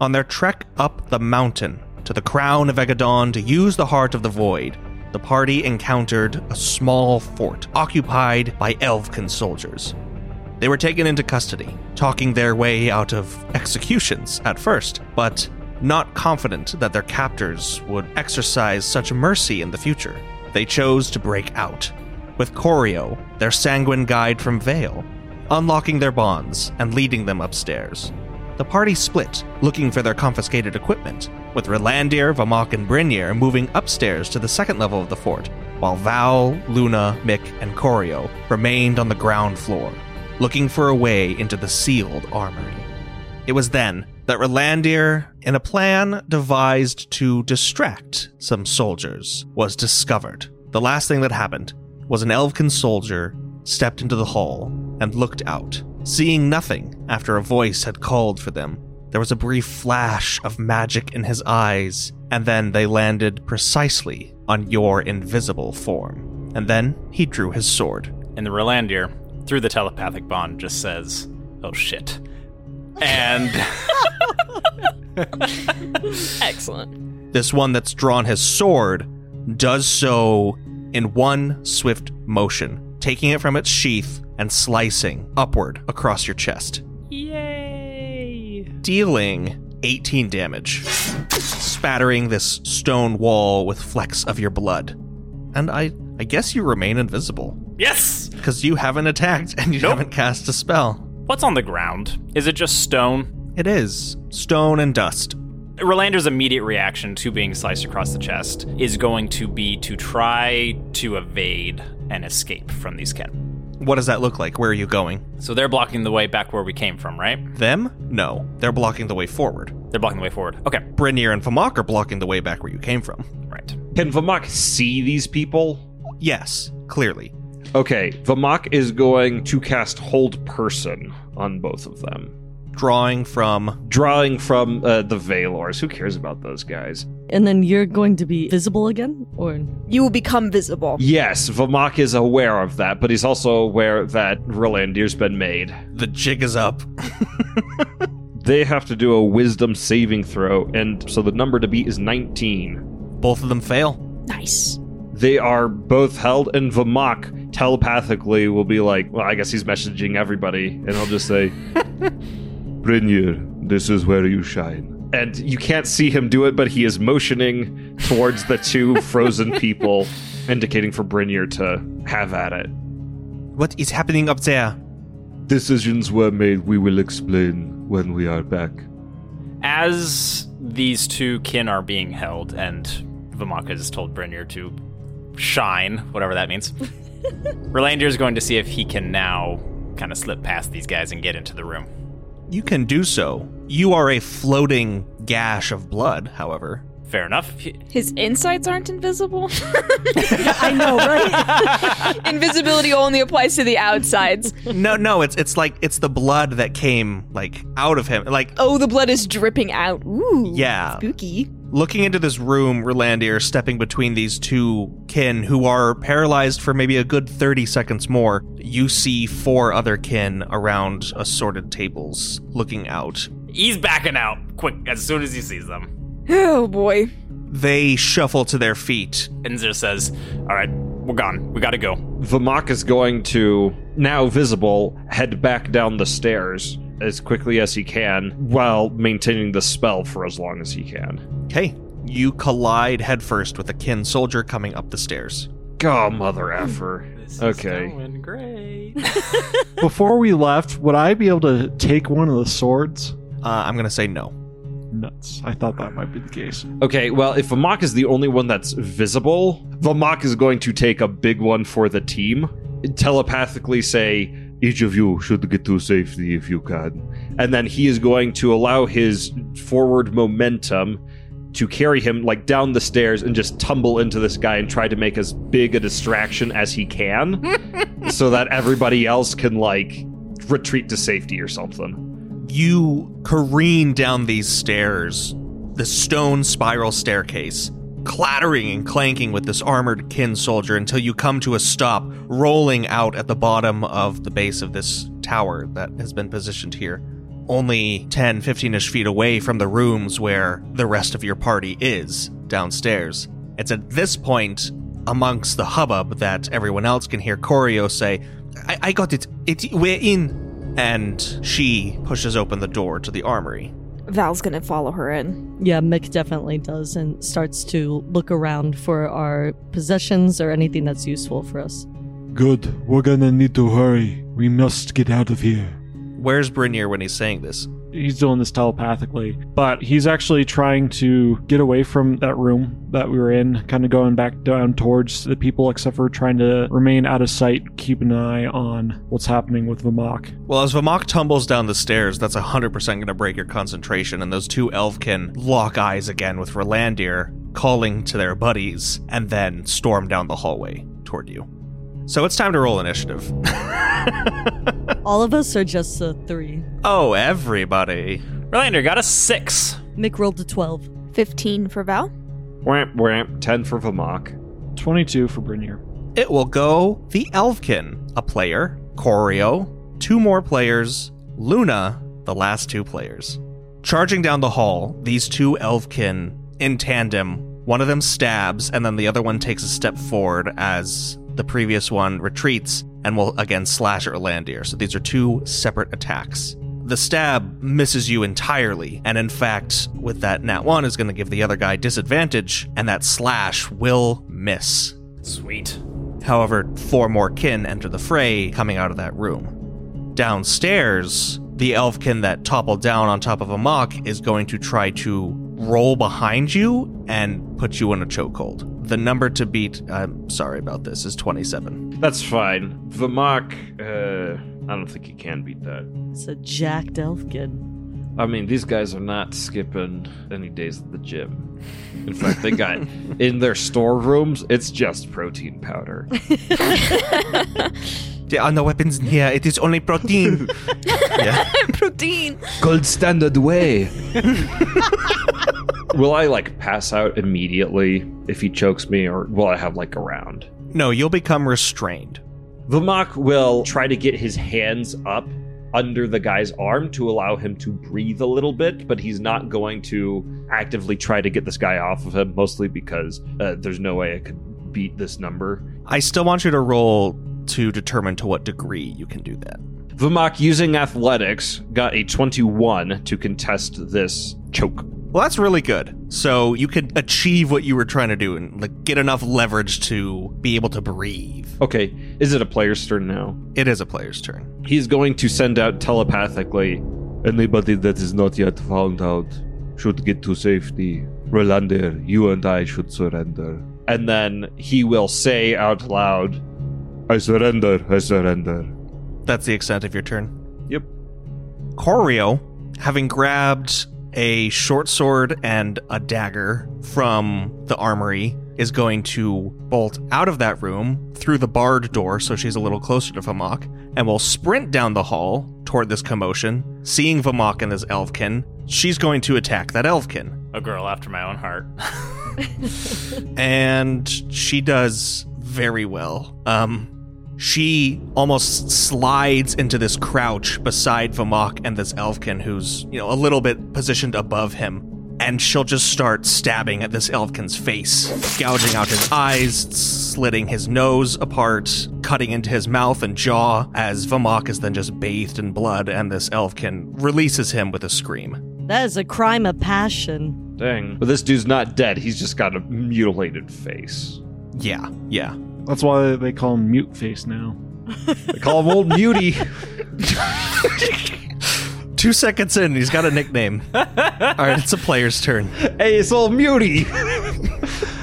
On their trek up the mountain to the crown of Aegedon to use the Heart of the Void, the party encountered a small fort occupied by Elvkin soldiers. They were taken into custody, talking their way out of executions at first, but not confident that their captors would exercise such mercy in the future. They chose to break out, with Corio, their sanguine guide from Vale, unlocking their bonds and leading them upstairs. The party split, looking for their confiscated equipment, with Rolandir, Vamak, and Brynir moving upstairs to the second level of the fort, while Val, Luna, Mick, and Corio remained on the ground floor, looking for a way into the sealed armory. It was then that Rolandir, in a plan devised to distract some soldiers, was discovered. The last thing that happened was an Elven soldier stepped into the hall and looked out, seeing nothing after a voice had called for them. There was a brief flash of magic in his eyes, and then they landed precisely on your invisible form. And then he drew his sword. And the Rolandir, through the telepathic bond, just says, Oh shit. And Excellent. This one that's drawn his sword does so in one swift motion, taking it from its sheath and slicing upward across your chest. Yay! dealing 18 damage, spattering this stone wall with flecks of your blood. And I, I guess you remain invisible Yes! because you haven't attacked and you Nope. haven't cast a spell. What's on the ground? Is it just stone? It is stone and dust. Rolandir's immediate reaction to being sliced across the chest is going to be to try to evade and escape from these kin. What does that look like? Where are you going? So they're blocking the way back where we came from, right? Them? No, they're blocking the way forward. They're blocking the way forward. Okay, Brynir and Vamak are blocking the way back where you came from. right. Can Vamak see these people? Yes, clearly. Okay, Vamak is going to cast Hold Person on both of them. Drawing from. Drawing from uh, the Valors. Who cares about those guys? And then you're going to be visible again? Or You will become visible. Yes, Vamak is aware of that, but he's also aware that Rolandir's been made. The jig is up. They have to do a wisdom saving throw, and so the number to beat is 19. Both of them fail. Nice. They are both held, and Vamak telepathically will be like, well, I guess he's messaging everybody, and he'll just say, Brynir, this is where you shine. And you can't see him do it, but he is motioning towards the two frozen people, indicating for Brynir to have at it. What is happening up there? Decisions were made, we will explain when we are back. As these two kin are being held, and Vamak has told Brynir to shine, whatever that means, Rolandir is going to see if he can now kind of slip past these guys and get into the room. You can do so. You are a floating gash of blood, however. Fair enough. His insides aren't invisible. I know, right? Invisibility only applies to the outsides. No, no, it's it's like it's the blood that came like out of him. Like Oh, the blood is dripping out. Ooh. Yeah. Spooky. Looking into this room, Rolandir stepping between these two kin who are paralyzed for maybe a good 30 seconds more. You see four other kin around assorted tables looking out. He's backing out quick as soon as he sees them. Oh boy. They shuffle to their feet. And just says, All right, we're gone. We gotta go. Vamak is going to, now visible, head back down the stairs as quickly as he can while maintaining the spell for as long as he can. Okay, you collide headfirst with a kin soldier coming up the stairs. Oh, mother effer. Okay. going great. Before we left, would I be able to take one of the swords? Uh, I'm gonna say no. Nuts. I thought that might be the case. Okay, well, if Vamak is the only one that's visible, Vamak is going to take a big one for the team, telepathically say, each of you should get to safety if you can. And then he is going to allow his forward momentum to carry him like down the stairs and just tumble into this guy and try to make as big a distraction as he can so that everybody else can like retreat to safety or something. You careen down these stairs, the stone spiral staircase, clattering and clanking with this armored kin soldier until you come to a stop, rolling out at the bottom of the base of this tower that has been positioned here. only 10, 15 ish feet away from the rooms where the rest of your party is downstairs. It's at this point, amongst the hubbub, that everyone else can hear Corio say, I, I got it. it. We're in. And she pushes open the door to the armory. Val's gonna follow her in. Yeah, Mick definitely does and starts to look around for our possessions or anything that's useful for us. Good. We're gonna need to hurry. We must get out of here. Where's Brinier when he's saying this? He's doing this telepathically, but he's actually trying to get away from that room that we were in, kind of going back down towards the people, except for trying to remain out of sight, keep an eye on what's happening with Vamok. Well, as Vamok tumbles down the stairs, that's 100% going to break your concentration, and those two Elvkin lock eyes again with Rolandir, calling to their buddies, and then storm down the hallway toward you. So it's time to roll initiative. All of us are just a three. oh, everybody. Rolandir got a six. Mick rolled a 12. 15 for Val. Whamp, whamp. 10 for Vamok. 22 for Brinier. It will go the Elvkin, a player, Corio, two more players, Luna, the last two players. Charging down the hall, these two Elvkin in tandem, one of them stabs, and then the other one takes a step forward as the previous one retreats and will again slash at Rolandir. So these are two separate attacks. The stab misses you entirely, and in fact, with that nat 1 is going to give the other guy disadvantage, and that slash will miss. Sweet. However, four more kin enter the fray coming out of that room. Downstairs, the elvkin that toppled down on top of Vamok is going to try to roll behind you and put you in a chokehold. The number to beat, I'm sorry about this, is 27. That's fine. Vamok, uh, I don't think he can beat that. It's a jacked Elvkin. I mean, these guys are not skipping any days at the gym. In fact, they got in their storerooms, it's just protein powder. There are no weapons in here, it is only protein. yeah. Protein. Gold standard way. Will I like pass out immediately if he chokes me, or will I have like a round? No, you'll become restrained. Vamok will try to get his hands up under the guy's arm to allow him to breathe a little bit, but he's not going to actively try to get this guy off of him, mostly because uh, there's no way I could beat this number. I still want you to roll to determine to what degree you can do that. Vamok, using athletics, got a 21 to contest this choke. Well, that's really good. So you could achieve what you were trying to do and like get enough leverage to be able to breathe. Okay, is it a player's turn now? It is a player's turn. He's going to send out telepathically anybody that is not yet found out should get to safety. Rolandir, you and I should surrender. And then he will say out loud, I surrender, I surrender. That's the extent of your turn. Yep. Corio, having grabbed a short sword and a dagger from the armory, is going to bolt out of that room through the barred door so she's a little closer to Vamok, and will sprint down the hall toward this commotion. Seeing Vamok and his elvkin, she's going to attack that elvkin. A girl after my own heart. and she does very well. Um, she almost slides into this crouch beside Vamok and this Elvkin, who's you know a little bit positioned above him, and she'll just start stabbing at this Elvkin's face, gouging out his eyes, slitting his nose apart, cutting into his mouth and jaw. As Vamok is then just bathed in blood, and this Elvkin releases him with a scream. That is a crime of passion. Dang. But this dude's not dead, he's just got a mutilated face. Yeah, yeah. That's why they call him Mute Face now. They call him Old Muty. Two seconds in, he's got a nickname. All right, it's a player's turn. hey, it's Old Muty.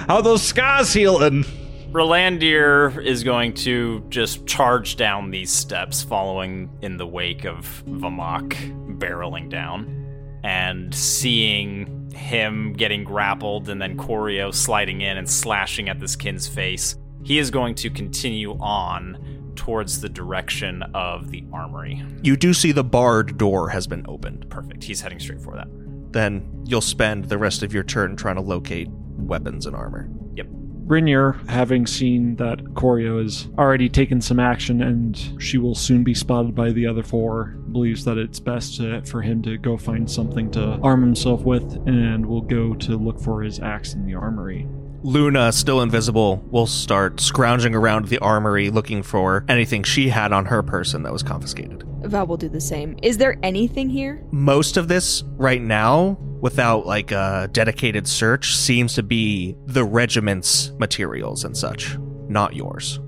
How those scars healing? Rolandir is going to just charge down these steps, following in the wake of Vamok barreling down, and seeing him getting grappled and then Corio sliding in and slashing at this kin's face. He is going to continue on towards the direction of the armory. You do see the barred door has been opened. Perfect. He's heading straight for that. Then you'll spend the rest of your turn trying to locate weapons and armor. Yep. Brynjar, having seen that Corio has already taken some action and she will soon be spotted by the other four, believes that it's best to, for him to go find something to arm himself with and will go to look for his axe in the armory. Luna, still invisible, will start scrounging around the armory looking for anything she had on her person that was confiscated. Val will do the same. Is there anything here? Most of this right now, without like a dedicated search, seems to be the regiment's materials and such, not yours.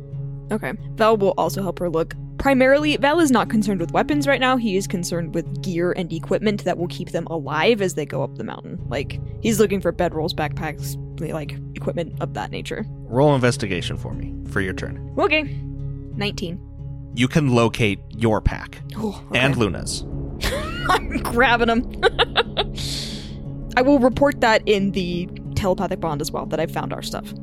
Okay. Val will also help her look. Primarily, Val is not concerned with weapons right now. He is concerned with gear and equipment that will keep them alive as they go up the mountain. Like, he's looking for bedrolls, backpacks, like, equipment of that nature. Roll investigation for me for your turn. Okay. 19. You can locate your pack Oh, okay. and Luna's. I'm grabbing them. I will report that in the telepathic bond as well, that I found our stuff.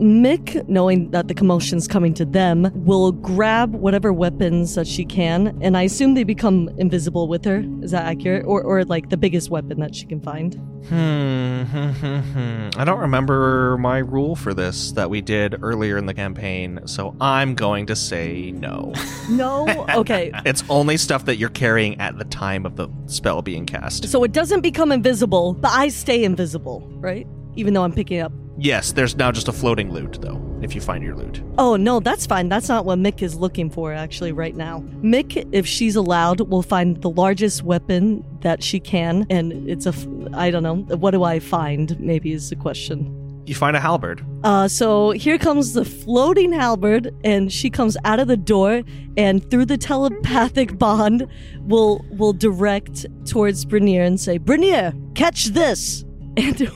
Mick, knowing that the commotion's coming to them, will grab whatever weapons that she can, and I assume they become invisible with her. Is that accurate? Or, or like the biggest weapon that she can find? Hmm, hmm, hmm, hmm. I don't remember my rule for this that we did earlier in the campaign, so I'm going to say no. No? Okay. it's only stuff that you're carrying at the time of the spell being cast. so it doesn't become invisible, but I stay invisible, right? Even though I'm picking up. Yes, there's now just a floating loot, though, if you find your loot. Oh, no, that's fine. That's not what Mick is looking for, actually, right now. Mick, if she's allowed, will find the largest weapon that she can, and it's a, I don't know. What do I find? Maybe is the question. You find a halberd. Uh, so here comes the floating halberd, and she comes out of the door, and through the telepathic bond, will will direct towards Brenier and say, "Brenier, catch this!" And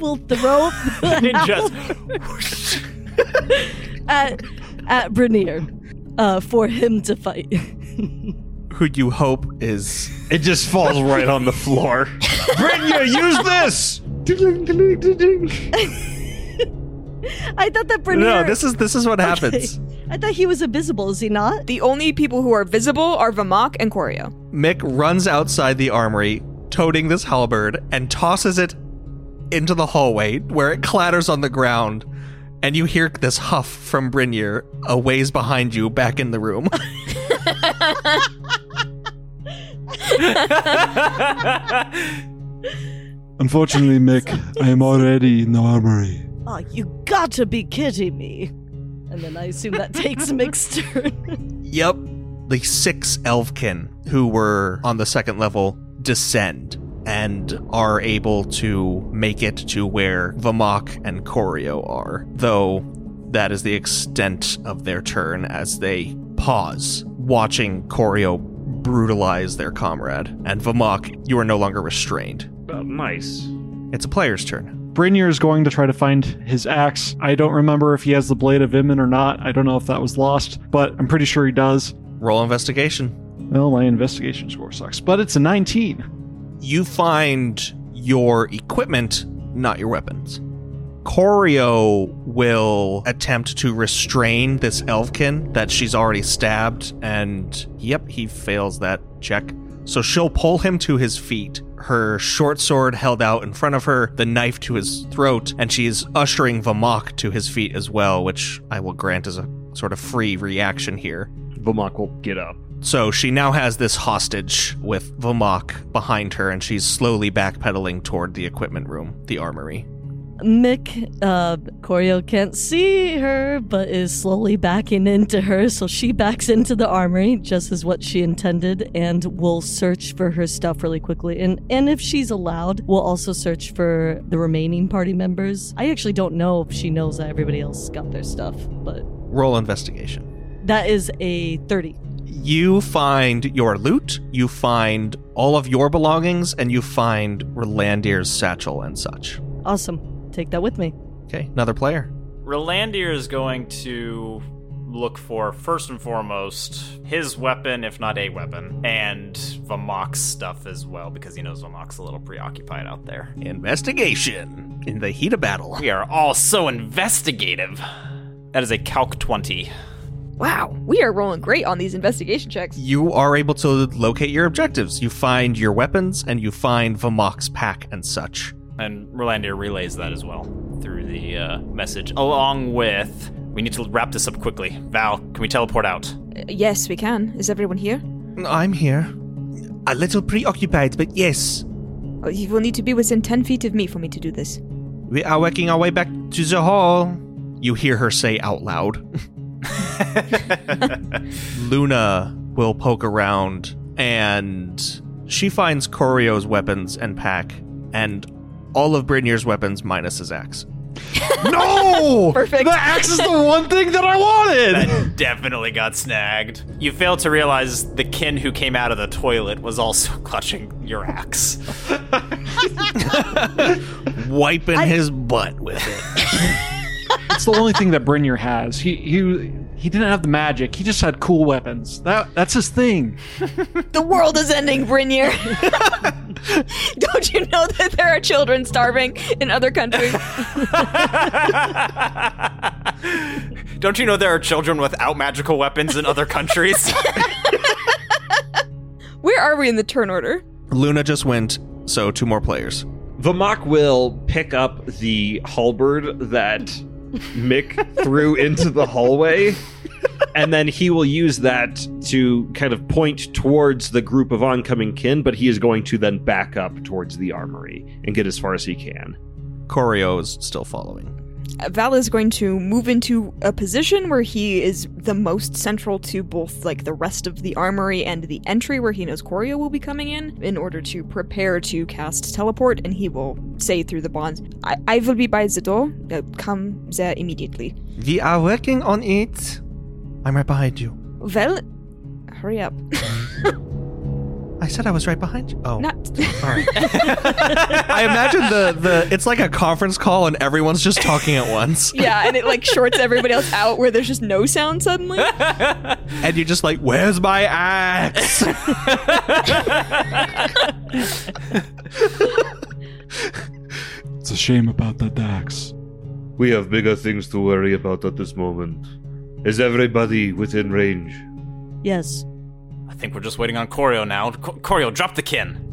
we'll throw the Just at at Brenier uh, for him to fight. Who you hope is. It just falls right on the floor. Brynja, use this! I thought that Brenier. No, this is this is what Okay. happens. I thought he was invisible. Is he not? The only people who are visible are Vamak and Corio. Mick runs outside the armory, toting this halberd, and tosses it into the hallway, where it clatters on the ground. And you hear this huff from Brynir a ways behind you, back in the room. Unfortunately, Mick, I am already in the armory. Oh, you got to be kidding me! And then I assume that takes Mick's turn. Yep. The six elvkin who were on the second level descend and are able to make it to where Vamok and Corio are, though that is the extent of their turn as they pause, watching Corio brutalize their comrade. And Vamok, you are no longer restrained. Oh, nice. It's a player's turn. Brynjar is going to try to find his axe. I don't remember if he has the Blade of Imin or not. I don't know if that was lost, but I'm pretty sure he does. Roll investigation. Well, my investigation score sucks, but it's a 19. You find your equipment, not your weapons. Corio will attempt to restrain this elvkin that she's already stabbed, and yep, he fails that check. So she'll pull him to his feet, her short sword held out in front of her, the knife to his throat, and she's ushering Vamok to his feet as well, which I will grant is a sort of free reaction here. Vamok will get up. So she now has this hostage with Vamok behind her, and she's slowly backpedaling toward the equipment room, the armory. Mick, uh, Corio can't see her, but is slowly backing into her, so she backs into the armory, just as what she intended, and will search for her stuff really quickly. And and if she's allowed, we'll also search for the remaining party members. I actually don't know if she knows that everybody else got their stuff, but Roll investigation. that is a 30. You find your loot, you find all of your belongings, and you find Rolandir's satchel and such. Awesome. Take that with me. Okay, another player. Rolandir is going to look for first and foremost his weapon, if not a weapon, and Vamok's stuff as well, because he knows Vamok's a little preoccupied out there. Investigation in the heat of battle. We are all so investigative. That is a calc 20. Wow, we are rolling great on these investigation checks. You are able to locate your objectives. You find your weapons and you find Vamok's pack and such. And Rolandir relays that as well. through the uh, message, along with. We need to wrap this up quickly. Val, can we teleport out? Uh, yes, we can. Is everyone here? I'm here. A little preoccupied, but yes. Oh, you will need to be within 10 feet of me for me to do this. We are working our way back to the hall. You hear her say out loud. Luna will poke around and she finds Corio's weapons and pack and all of Brynjar's weapons minus his axe. no! Perfect. The axe is the one thing that I wanted! That Definitely got snagged. You fail to realize the kin who came out of the toilet was also clutching your axe. Wiping his butt with it. It's the only thing that Brynjar has. He he he didn't have the magic. He just had cool weapons. That that's his thing. The world is ending, Brynjar. Don't you know that there are children starving in other countries? Don't you know there are children without magical weapons in other countries? Where are we in the turn order? Luna just went, so two more players. Vamak will pick up the halberd that Mick threw into the hallway, and then he will use that to kind of point towards the group of oncoming kin, but he is going to then back up towards the armory and get as far as he can. Corio is still following. Val is going to move into a position where he is the most central to both like the rest of the armory and the entry where he knows Corio will be coming in in order to prepare to cast teleport and he will say through the bonds I, I will be by the door uh, come there immediately We are working on it. I'm right behind you. well hurry up I said I was right behind you. Oh. not all right. I imagine the, the it's like a conference call and everyone's just talking at once. yeah and it like shorts everybody else out where there's just no sound suddenly And you're just like, where's my axe? It's a shame about that axe. We have bigger things to worry about at this moment. Is everybody within range? Yes. I think we're just waiting on Corio now. Co- Corio, drop the kin.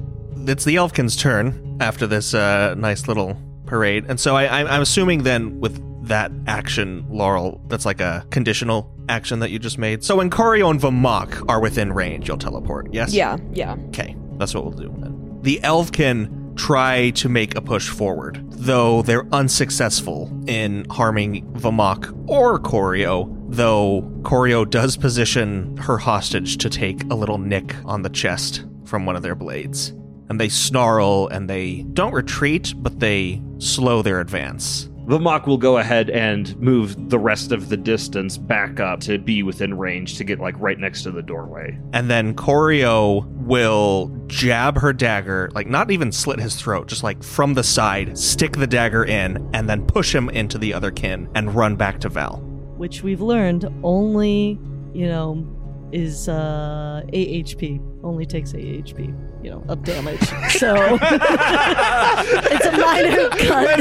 it's the Elvkin's turn after this uh, nice little parade. And so I, I'm, I'm assuming then with that action, Laurel, that's like a conditional action that you just made. So when Corio and Vamok are within range, you'll teleport, yes? yeah yeah Okay, that's what we'll do then. The Elvkin try to make a push forward, though they're unsuccessful in harming Vamok or Corio, though Corio does position her hostage to take a little nick on the chest from one of their blades. And they snarl and they don't retreat, but they slow their advance. Vamak will go ahead and move the rest of the distance back up to be within range to get like right next to the doorway. And then Corio will jab her dagger, like not even slit his throat, just like from the side, stick the dagger in, and then push him into the other kin and run back to Val. Which we've learned only, you know, is uh AHP. Only takes AHP, you know, of damage. So it's a minor cut.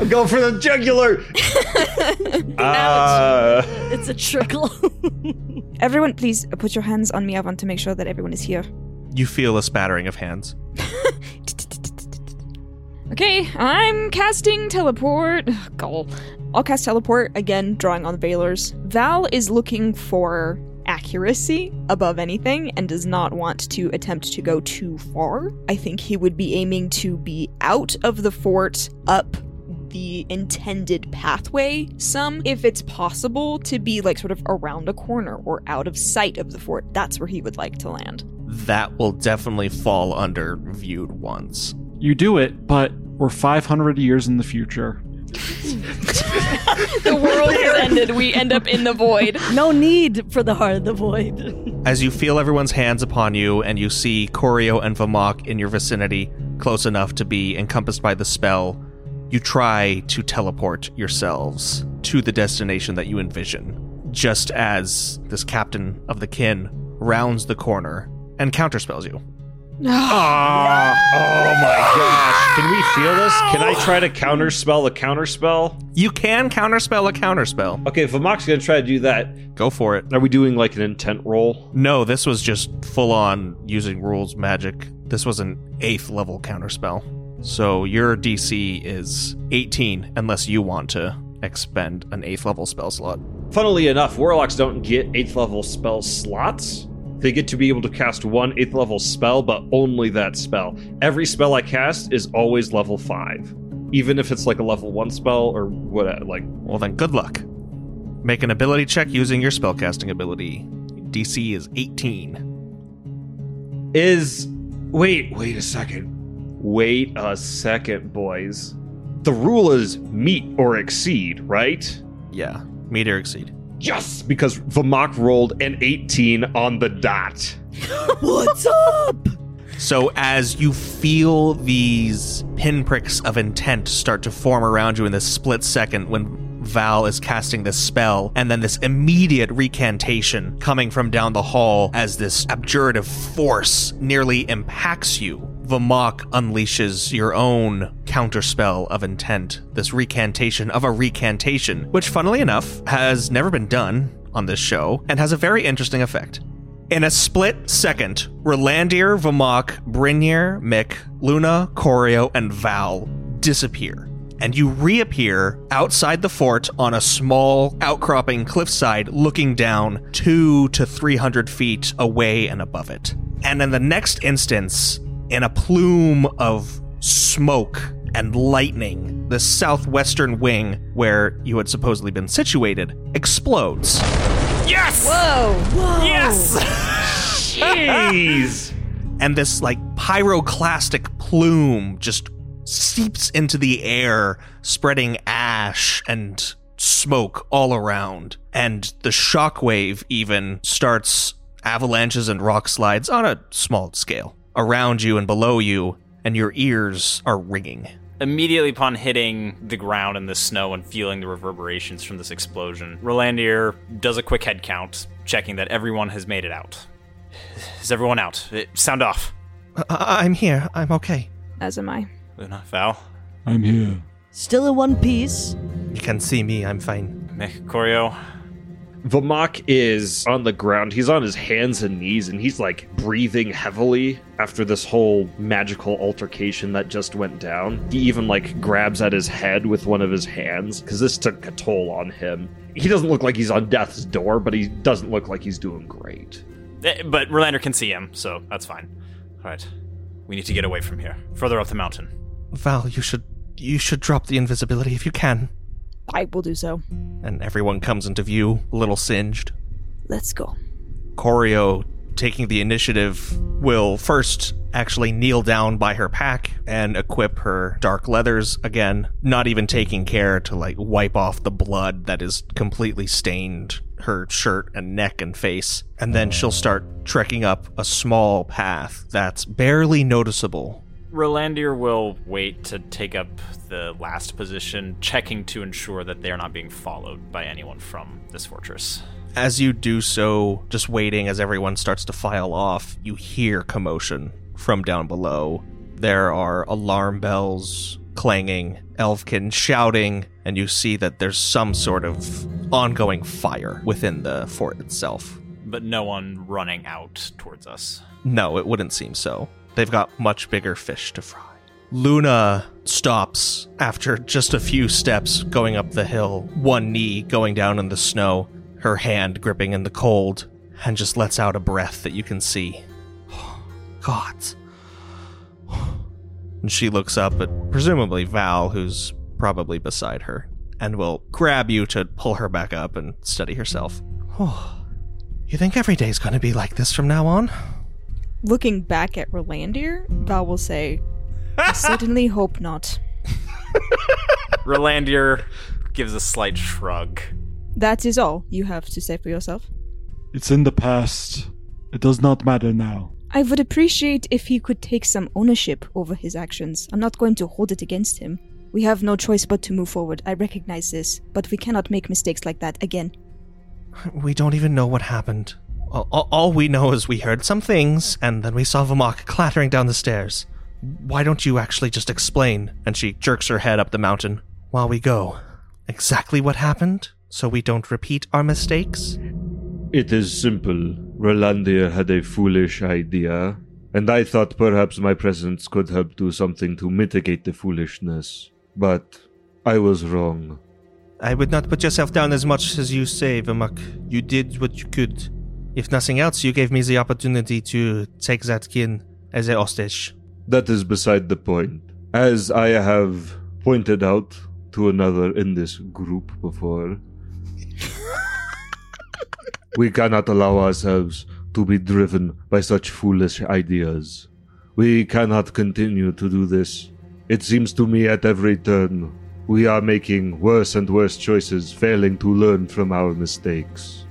I'm going for the jugular. uh, it's a trickle. everyone please uh, put your hands on me I want to make sure that everyone is here You feel a spattering of hands. Okay, I'm casting teleport. I'll cast teleport again, drawing on the Veilers. Val is looking for accuracy above anything and does not want to attempt to go too far. I think he would be aiming to be out of the fort, up the intended pathway some, if it's possible to be like sort of around a corner or out of sight of the fort. That's where he would like to land. That will definitely fall under viewed once. You do it, but we're 500 years in the future. The world has ended. We end up in the void. no need for the heart of the void. As you feel everyone's hands upon you and you see Corio and Vamok in your vicinity, close enough to be encompassed by the spell, you try to teleport yourselves to the destination that you envision. Just as this captain of the kin rounds the corner and counterspells you. Ah, oh my gosh. Can we feel this? Can I try to counterspell a counterspell? You can counterspell a counterspell. Okay, if Vamak's gonna try to do that, Go for it. are we doing like an intent roll? No, this was just full on using rules magic. This was an eighth level counterspell. So your DC is 18 unless you want to expend an 8th level spell slot. Funnily enough, warlocks don't get 8th level spell slots. They get to be able to cast one 8th level spell, but only that spell. Every spell I cast is always level 5. Even if it's like a level 1 spell or what, like. Well, then good luck. Make an ability check using your spellcasting ability. DC is 18. Is. Wait, wait a second. Wait a second, boys. The rule is meet or exceed, right? Yeah, meet or exceed. Yes, because Vamok rolled an 18 on the dot. What's up? So as you feel these pinpricks of intent start to form around you in this split second when Val is casting this spell, and then this immediate recantation coming from down the hall as this abjurative force nearly impacts you. Vamok unleashes your own counterspell of intent, this recantation of a recantation, which, funnily enough, has never been done on this show and has a very interesting effect. In a split second, Rolandir, Vamok, Brynir, Mick, Luna, Corio, and Val disappear. And you reappear outside the fort on a small outcropping cliffside looking down two to three hundred feet away and above it. And in the next instance, in a plume of smoke and lightning, the southwestern wing, where you had supposedly been situated, explodes. Yes! Whoa! Yes! Jeez! and this like pyroclastic plume just seeps into the air, spreading ash and smoke all around. And the shockwave even starts avalanches and rock slides on a small scale around you and below you, and your ears are ringing. Immediately upon hitting the ground in the snow and feeling the reverberations from this explosion, Rolandir does a quick head count, checking that everyone has made it out. Is everyone out? Eh, Sound off. I- I'm here. I'm okay. As am I. Luna, Val, I'm here. Still in one piece. You can see me. I'm fine. Mick, Corio. Vamok is on the ground. He's on his hands and knees, and he's like breathing heavily after this whole magical altercation that just went down. He even like grabs at his head with one of his hands because this took a toll on him. He doesn't look like he's on death's door, but he doesn't look like he's doing great. Eh, But Rolandir can see him, so that's fine. All right. We need to get away from here. Further up the mountain. Val, you should you should drop the invisibility if you can. I will do so. And everyone comes into view, a little singed. Let's go. Corio, taking the initiative, will first actually kneel down by her pack and equip her dark leathers again, not even taking care to like wipe off the blood that is completely stained her shirt and neck and face. And then she'll start trekking up a small path that's barely noticeable. Rolandir will wait to take up the last position, checking to ensure that they are not being followed by anyone from this fortress. As you do so, just waiting as everyone starts to file off, you hear commotion from down below. There are alarm bells clanging, Elvkin shouting, and you see that there's some sort of ongoing fire within the fort itself. But no one running out towards us. No, it wouldn't seem so. They've got much bigger fish to fry. Luna stops after just a few steps going up the hill, one knee going down in the snow, her hand gripping in the cold, and just lets out a breath that you can see. God. And she looks up at presumably Val, who's probably beside her, and will grab you to pull her back up and steady herself. Oh, you think every day's gonna be like this from now on? Looking back at Rolandir, Val will say, I certainly hope not. Rolandir gives a slight shrug. That is all you have to say for yourself. It's in the past. It does not matter now. I would appreciate if he could take some ownership over his actions. I'm not going to hold it against him. We have no choice but to move forward. I recognize this, but we cannot make mistakes like that again. We don't even know what happened. All, we know is we heard some things, and then we saw Vamok clattering down the stairs. Why don't you actually just explain? And she jerks her head up the mountain. While we go, exactly what happened, so we don't repeat our mistakes? It is simple. Rolandir had a foolish idea. And I thought perhaps my presence could help do something to mitigate the foolishness. But I was wrong. I would not put yourself down as much as you say, Vimak. You did what you could. If nothing else, you gave me the opportunity to take that kin as a hostage. That is beside the point. As I have pointed out to another in this group before, we cannot allow ourselves to be driven by such foolish ideas. We cannot continue to do this. It seems to me at every turn we are making worse and worse choices, failing to learn from our mistakes.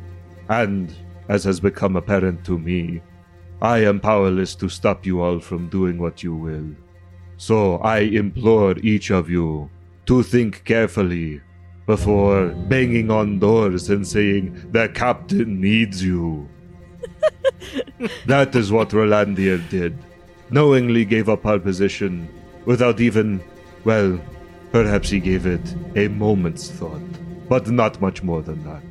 And, as has become apparent to me, I am powerless to stop you all from doing what you will. So I implore each of you to think carefully before banging on doors and saying, The captain needs you. that is what Rolandir did. Knowingly gave up our position without even, well, perhaps he gave it a moment's thought, but not much more than that.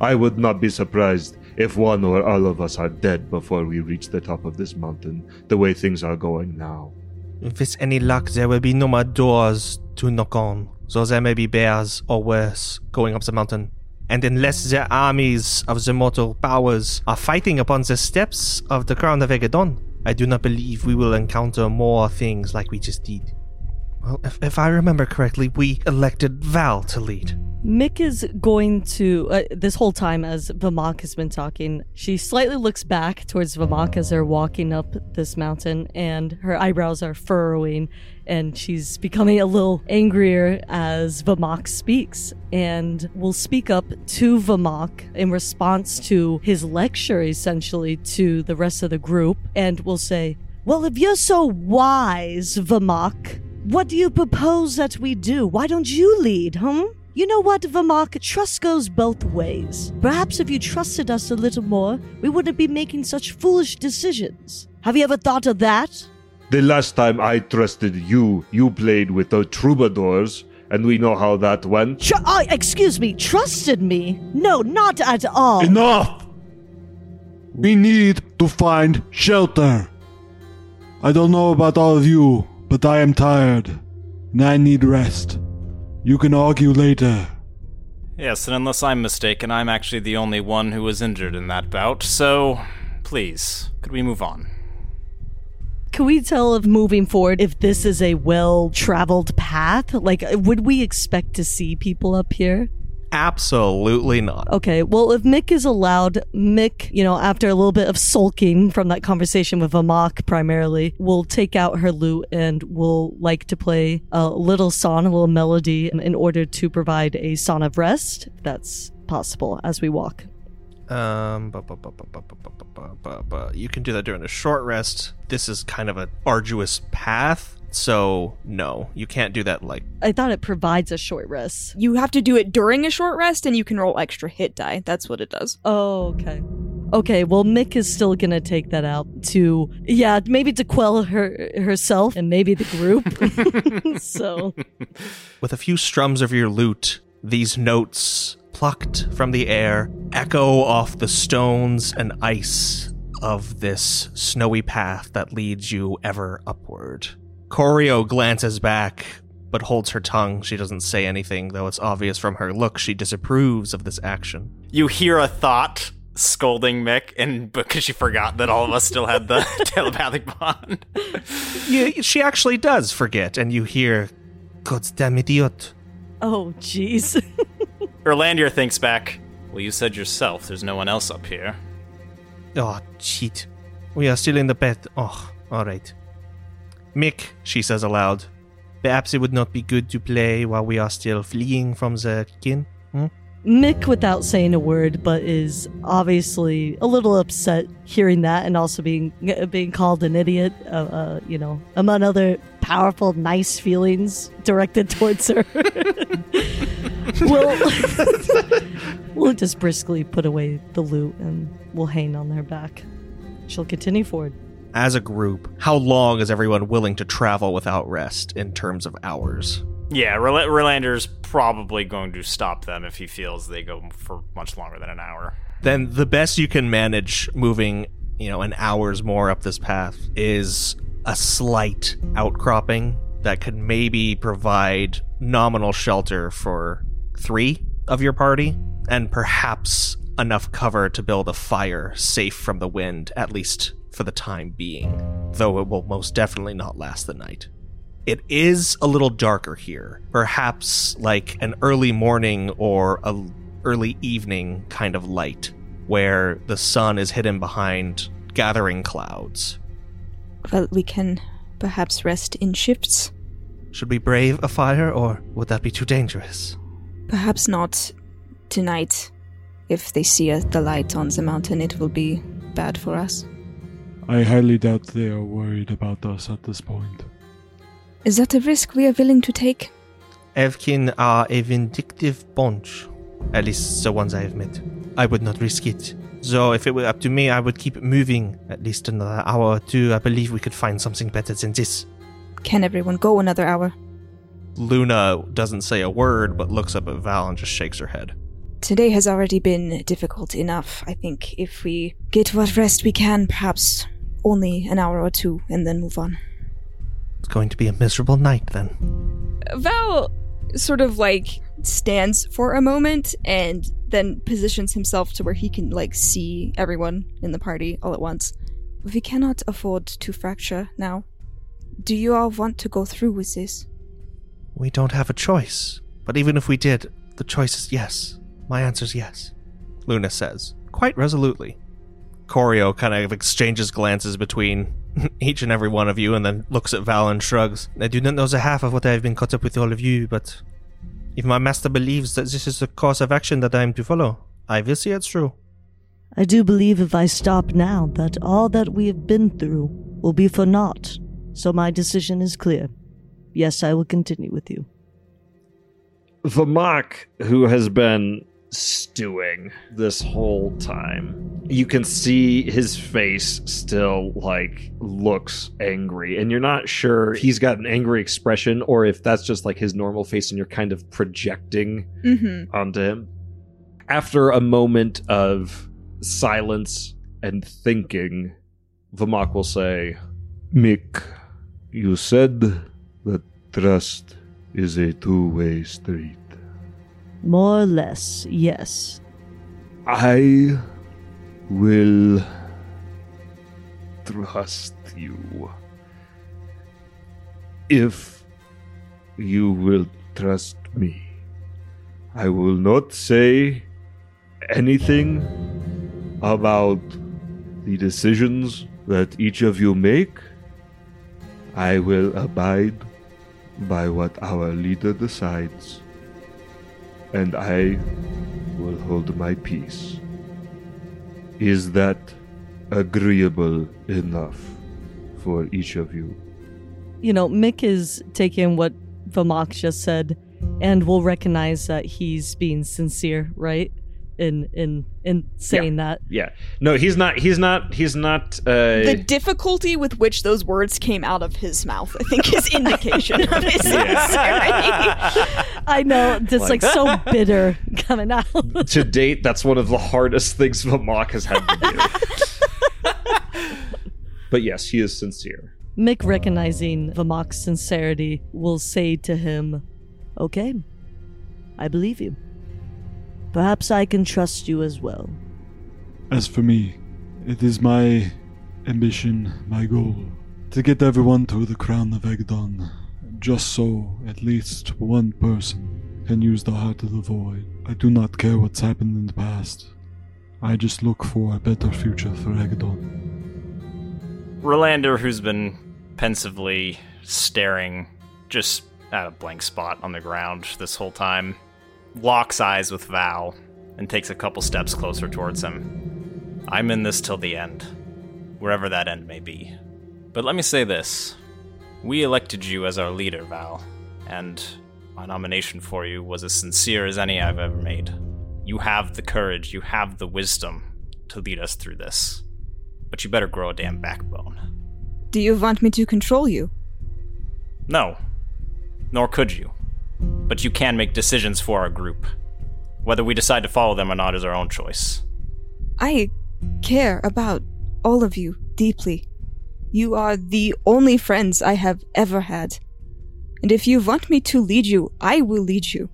I would not be surprised if one or all of us are dead before we reach the top of this mountain, the way things are going now. If it's any luck, there will be no more doors to knock on, so there may be bears or worse going up the mountain. And unless the armies of the mortal powers are fighting upon the steps of the crown of Aegedon, I do not believe we will encounter more things like we just did. Well, if, if I remember correctly, we elected Val to lead. Mick is going to, uh, this whole time as Vamak has been talking, she slightly looks back towards Vamak as they're walking up this mountain, and her eyebrows are furrowing, and she's becoming a little angrier as Vamak speaks, and will speak up to Vamak in response to his lecture, essentially, to the rest of the group, and will say, Well, if you're so wise, Vamak, what do you propose that we do? Why don't you lead, huh? You know what, Vamak? Trust goes both ways. Perhaps if you trusted us a little more, we wouldn't be making such foolish decisions. Have you ever thought of that? The last time I trusted you, you played with the troubadours, and we know how that went. Tr- oh, excuse me, trusted me? No, not at all. Enough! We need to find shelter. I don't know about all of you, but I am tired, and I need rest. You can argue later. Yes, and unless I'm mistaken, I'm actually the only one who was injured in that bout, so please, could we move on? Can we tell if moving forward if this is a well traveled path? Like, would we expect to see people up here? Absolutely not. Okay. Well, if Mick is allowed, Mick, you know, after a little bit of sulking from that conversation with Amok, primarily, will take out her lute and will like to play a little song, a little melody in order to provide a song of rest. That's possible as we walk. Um, bu- bu- bu- you can do that during a short rest. This is kind of an arduous path so no, you can't do that. Like, I thought it provides a short rest. You have to do it during a short rest, and you can roll extra hit die. That's what it does. Oh, okay. Okay, well, Mick is still gonna take that out to, yeah, maybe to quell her herself and maybe the group. so, with a few strums of your lute, these notes plucked from the air echo off the stones and ice of this snowy path that leads you ever upward. Corio glances back, but holds her tongue. She doesn't say anything, though it's obvious from her look she disapproves of this action. You hear a thought scolding Mick, and because she forgot that all of us still had the telepathic bond. You, she actually does forget, and you hear, God damn idiot. oh, jeez. Erlandir thinks back. Well, you said yourself there's no one else up here. Oh, cheat. We are still in the bed. Oh, alright. Mick, she says aloud, perhaps it would not be good to play while we are still fleeing from the kin? Hmm? Mick, without saying a word, but is obviously a little upset hearing that, and also being being called an idiot. Uh, uh, you know, among other powerful, nice feelings directed towards her. we'll we'll just briskly put away the loot, and we'll hang on her back. She'll continue forward. As a group, how long is everyone willing to travel without rest in terms of hours? Yeah, Rel- Rolandir's probably going to stop them if he feels they go for much longer than an hour. Then the best you can manage moving you know, an hour's more up this path is a slight outcropping that could maybe provide nominal shelter for three of your party and perhaps enough cover to build a fire safe from the wind, at least for the time being, though it will most definitely not last the night. It is a little darker here, perhaps like an early morning or a early evening kind of light, where the sun is hidden behind gathering clouds. Well, we can perhaps rest in shifts. Should we brave a fire, or would that be too dangerous? Perhaps not tonight. If they see the light on the mountain, it will be bad for us. I highly doubt they are worried about us at this point. Is that a risk we are willing to take? Elvkin are a vindictive bunch. At least the ones I have met. I would not risk it. So if it were up to me, I would keep moving at least another hour or two. I believe we could find something better than this. Can everyone go another hour? Luna doesn't say a word, but looks up at Val and just shakes her head. Today has already been difficult enough. I think if we get what rest we can, perhaps only an hour or two, and then move on. It's going to be a miserable night then. Val sort of like stands for a moment and then positions himself to where he can like see everyone in the party all at once. We cannot afford to fracture now. Do you all want to go through with this? We don't have a choice. But even if we did, the choice is yes. My answer is yes. Luna says, quite resolutely. Corio kind of exchanges glances between each and every one of you and then looks at Val and shrugs. I do not know the half of what I have been caught up with all of you, but if my master believes that this is the course of action that I am to follow, I will see it through. I do believe if I stop now, that all that we have been through will be for naught. So my decision is clear. Yes, I will continue with you. Vamak, who has been stewing this whole time, you can see his face still like looks angry, and you're not sure if he's got an angry expression or if that's just like his normal face and you're kind of projecting Mm-hmm. onto him. After a moment of silence and thinking, Vamak will say, Mick, you said that trust is a two way street. More or less, yes. I will trust you. If you will trust me, I will not say anything about the decisions that each of you make. I will abide by what our leader decides, and I will hold my peace. Is that agreeable enough for each of you? You know, Mick is taking what Vamak just said and will recognize that he's being sincere, right? In in in saying that. "Yeah, no, he's not. He's not. He's not." Uh, The difficulty with which those words came out of his mouth, I think, is indication of his sincerity. I know, just like, so bitter coming out. to date, that's one of the hardest things Vamak has had to do. but yes, he is sincere. Mick, recognizing Vamak's sincerity, will say to him, Okay, I believe you. Perhaps I can trust you as well. As for me, it is my ambition, my goal, to get everyone to the crown of Aegedon, just so at least one person can use the heart of the void. I do not care what's happened in the past. I just look for a better future for Aegedon. Rolandir, who's been pensively staring just at a blank spot on the ground this whole time, locks eyes with Val and takes a couple steps closer towards him. I'm in this till the end, wherever that end may be. But let me say this we elected you as our leader, Val, and my nomination for you was as sincere as any I've ever made. You have the courage, you have the wisdom to lead us through this. But you better grow a damn backbone. Do you want me to control you? No, nor could you. But you can make decisions for our group. Whether we decide to follow them or not is our own choice. I care about all of you deeply. You are the only friends I have ever had. And if you want me to lead you, I will lead you.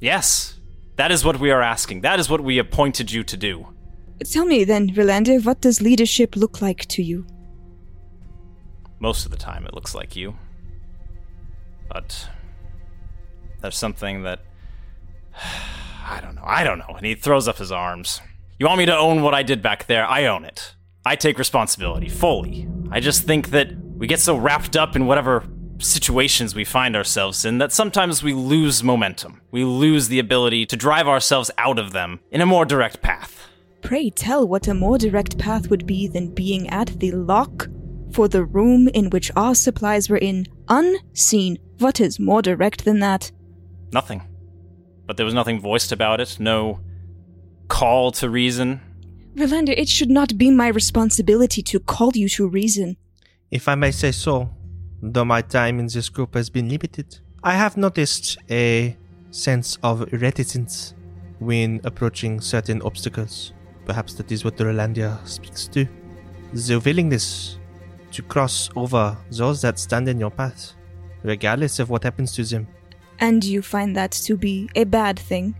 Yes, that is what we are asking. That is what we appointed you to do. Tell me then, Rolandir, what does leadership look like to you? Most of the time, it looks like you. But there's something that. I don't know. I don't know. And he throws up his arms. You want me to own what I did back there? I own it. I take responsibility fully. I just think that we get so wrapped up in whatever situations we find ourselves in that sometimes we lose momentum. We lose the ability to drive ourselves out of them in a more direct path. Pray tell what a more direct path would be than being at the lock for the room in which our supplies were in, unseen. What is more direct than that? Nothing. But there was nothing voiced about it, no call to reason. Rolandir, it should not be my responsibility to call you to reason. If I may say so, though my time in this group has been limited, I have noticed a sense of reticence when approaching certain obstacles. Perhaps that is what the Rolandir speaks to. The willingness to cross over those that stand in your path, regardless of what happens to them. And you find that to be a bad thing?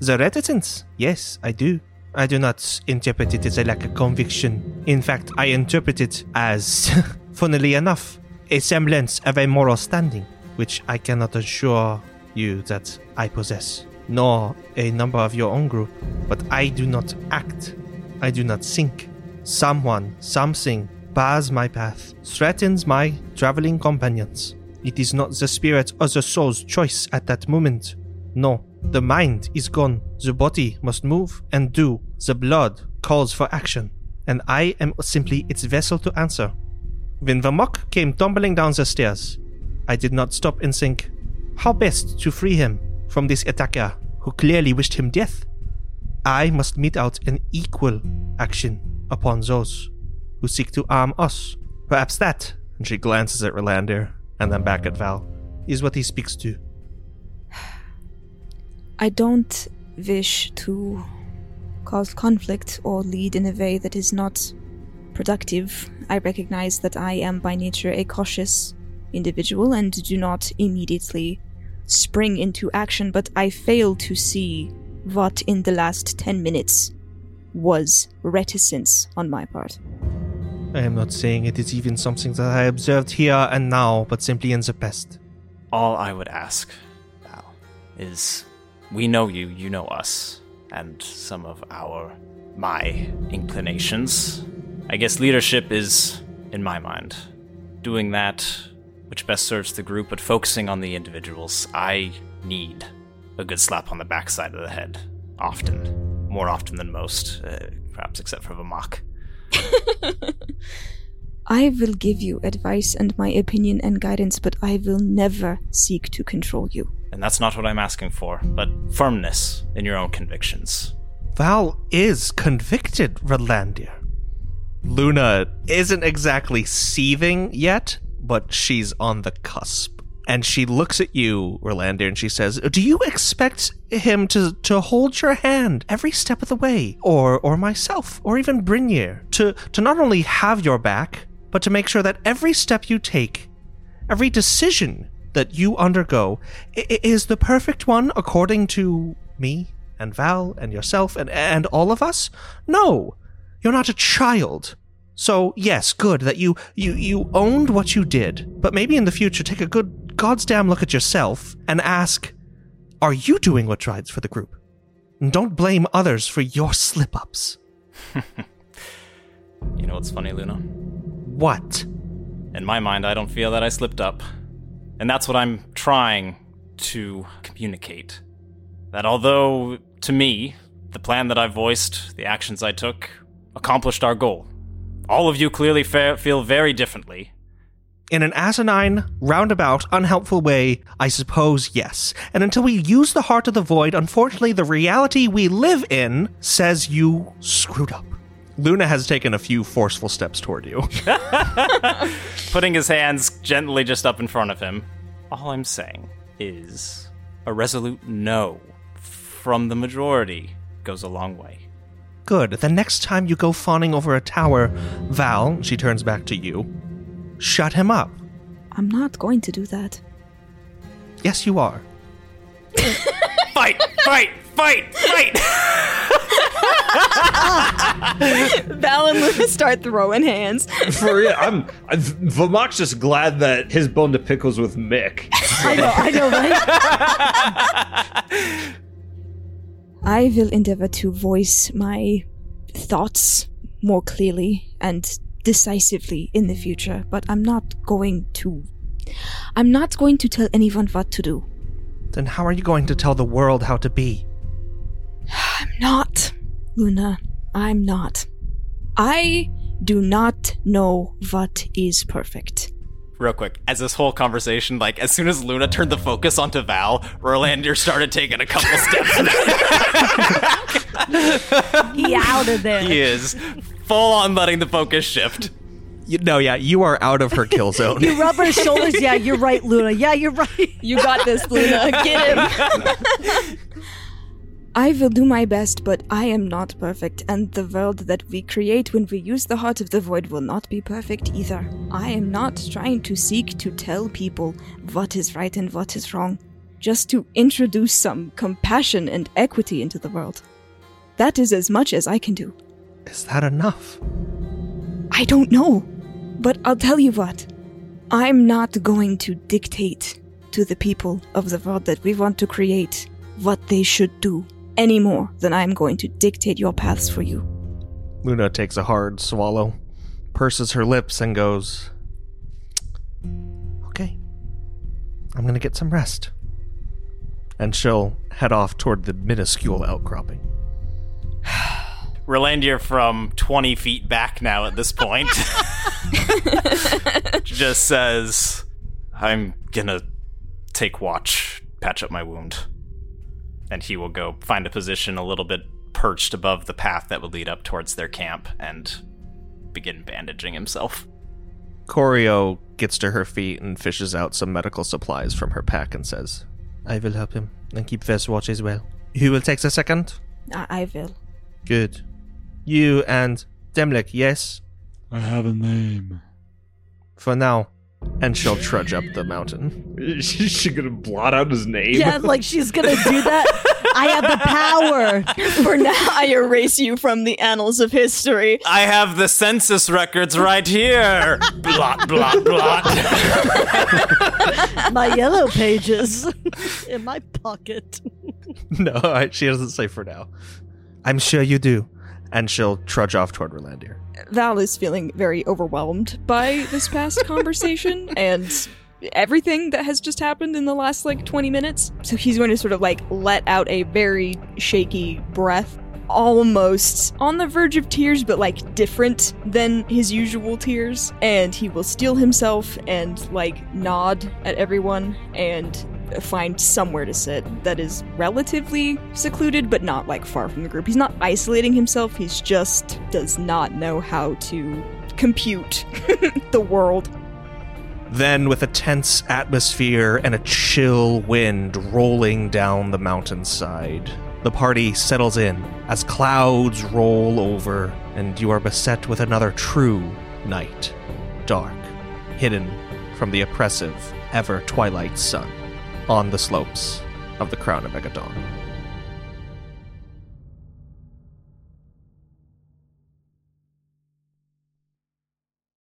The reticence, yes, I do. I do not interpret it as a lack of conviction. In fact, I interpret it as, funnily enough, a semblance of a moral standing, which I cannot assure you that I possess, nor a number of your own group. But I do not act. I do not think. Someone, something, bars my path, threatens my traveling companions. It is not the spirit or the soul's choice at that moment. No, the mind is gone. The body must move and do. The blood calls for action. And I am simply its vessel to answer. When Vamok came tumbling down the stairs, I did not stop and think, how best to free him from this attacker who clearly wished him death? I must mete out an equal action upon those who seek to arm us. Perhaps that, and she glances at Rolandir and then back at Val, is what he speaks to. I don't wish to cause conflict or lead in a way that is not productive. I recognize that I am by nature a cautious individual and do not immediately spring into action, but I fail to see what in the last 10 minutes was reticence on my part. I am not saying it is even something that I observed here and now, but simply in the past. All I would ask, now is we know you, you know us, and some of our, my inclinations. I guess leadership is, in my mind, doing that which best serves the group, but focusing on the individuals. I need a good slap on the backside of the head, often, more often than most, uh, perhaps except for Vamok. I will give you advice and my opinion and guidance, but I will never seek to control you. And that's not what I'm asking for, but firmness in your own convictions. Val is convicted, Rolandir. Luna isn't exactly seething yet, but she's on the cusp. And she looks at you, Rolandir, and she says, Do you expect him to, to hold your hand every step of the way? Or or myself, or even Brynir, to, to not only have your back, but to make sure that every step you take, every decision that you undergo, i- is the perfect one according to me and Val and yourself and, and all of us? No, you're not a child. So yes, good that you you you owned what you did, but maybe in the future take a good god's damn look at yourself and ask, are you doing what's right for the group? And don't blame others for your slip ups. You know what's funny, Luna? What? In my mind, I don't feel that I slipped up. And that's what I'm trying to communicate. That although, to me, the plan that I voiced, the actions I took, accomplished our goal. All of you clearly fa- feel very differently. In an asinine, roundabout, unhelpful way, I suppose yes. And until we use the heart of the void, unfortunately, the reality we live in says you screwed up. Luna has taken a few forceful steps toward you. Putting his hands gently just up in front of him. All I'm saying is a resolute no from the majority goes a long way. Good. The next time you go fawning over a tower, Val, she turns back to you, shut him up. I'm not going to do that. Yes, you are. Fight! Fight! Fight! Fight! Val and Luna start throwing hands. For real, I'm, I'm Vamok's just glad that his bone to pickles with Mick. I know, I know, right? I will endeavor to voice my thoughts more clearly and decisively in the future, but I'm not going to. I'm not going to tell anyone what to do. Then how are you going to tell the world how to be? I'm not, Luna. I'm not. I do not know what is perfect. Real quick, as this whole conversation, like as soon as Luna turned the focus onto Val, Rolandir started taking a couple steps back. He out of there. he is full on letting the focus shift. You, no, yeah, you are out of her kill zone. You rub her shoulders. Yeah, you're right, Luna. Yeah, you're right. You got this, Luna. Get him. I will do my best, but I am not perfect, and the world that we create when we use the Heart of the Void will not be perfect either. I am not trying to seek to tell people what is right and what is wrong, just to introduce some compassion and equity into the world. That is as much as I can do. Is that enough? I don't know. But I'll tell you what. I'm not going to dictate to the people of the world that we want to create what they should do any more than I'm going to dictate your paths for you. Luna takes a hard swallow, purses her lips, and goes, Okay. I'm gonna get some rest. And she'll head off toward the minuscule outcropping. Rolandir from 20 feet back now at this point just says, I'm gonna take watch, patch up my wound. And he will go find a position a little bit perched above the path that would lead up towards their camp and begin bandaging himself. Corio gets to her feet and fishes out some medical supplies from her pack and says, I will help him and keep first watch as well. Who will take the second? I, I will. Good. You and Demlik, yes? I have a name. For now. And she'll trudge up the mountain. Is she gonna blot out his name? Yeah, like she's gonna do that. I have the power. For now, I erase you from the annals of history. I have the census records right here. blot, blot, blot. My yellow pages in my pocket. no, I- she doesn't say for now. I'm sure you do. And she'll trudge off toward Rolandir. Val is feeling very overwhelmed by this past conversation and everything that has just happened in the last like 20 minutes. So he's going to sort of like let out a very shaky breath, almost on the verge of tears, but like different than his usual tears. And he will steel himself and like nod at everyone and find somewhere to sit that is relatively secluded but not like far from the group. He's not isolating himself, he's just does not know how to compute the world. Then, with a tense atmosphere and a chill wind rolling down the mountainside, the party settles in as clouds roll over, and you are beset with another true night. Dark, hidden from the oppressive, ever twilight sun on the slopes of the Crown of Aegedon.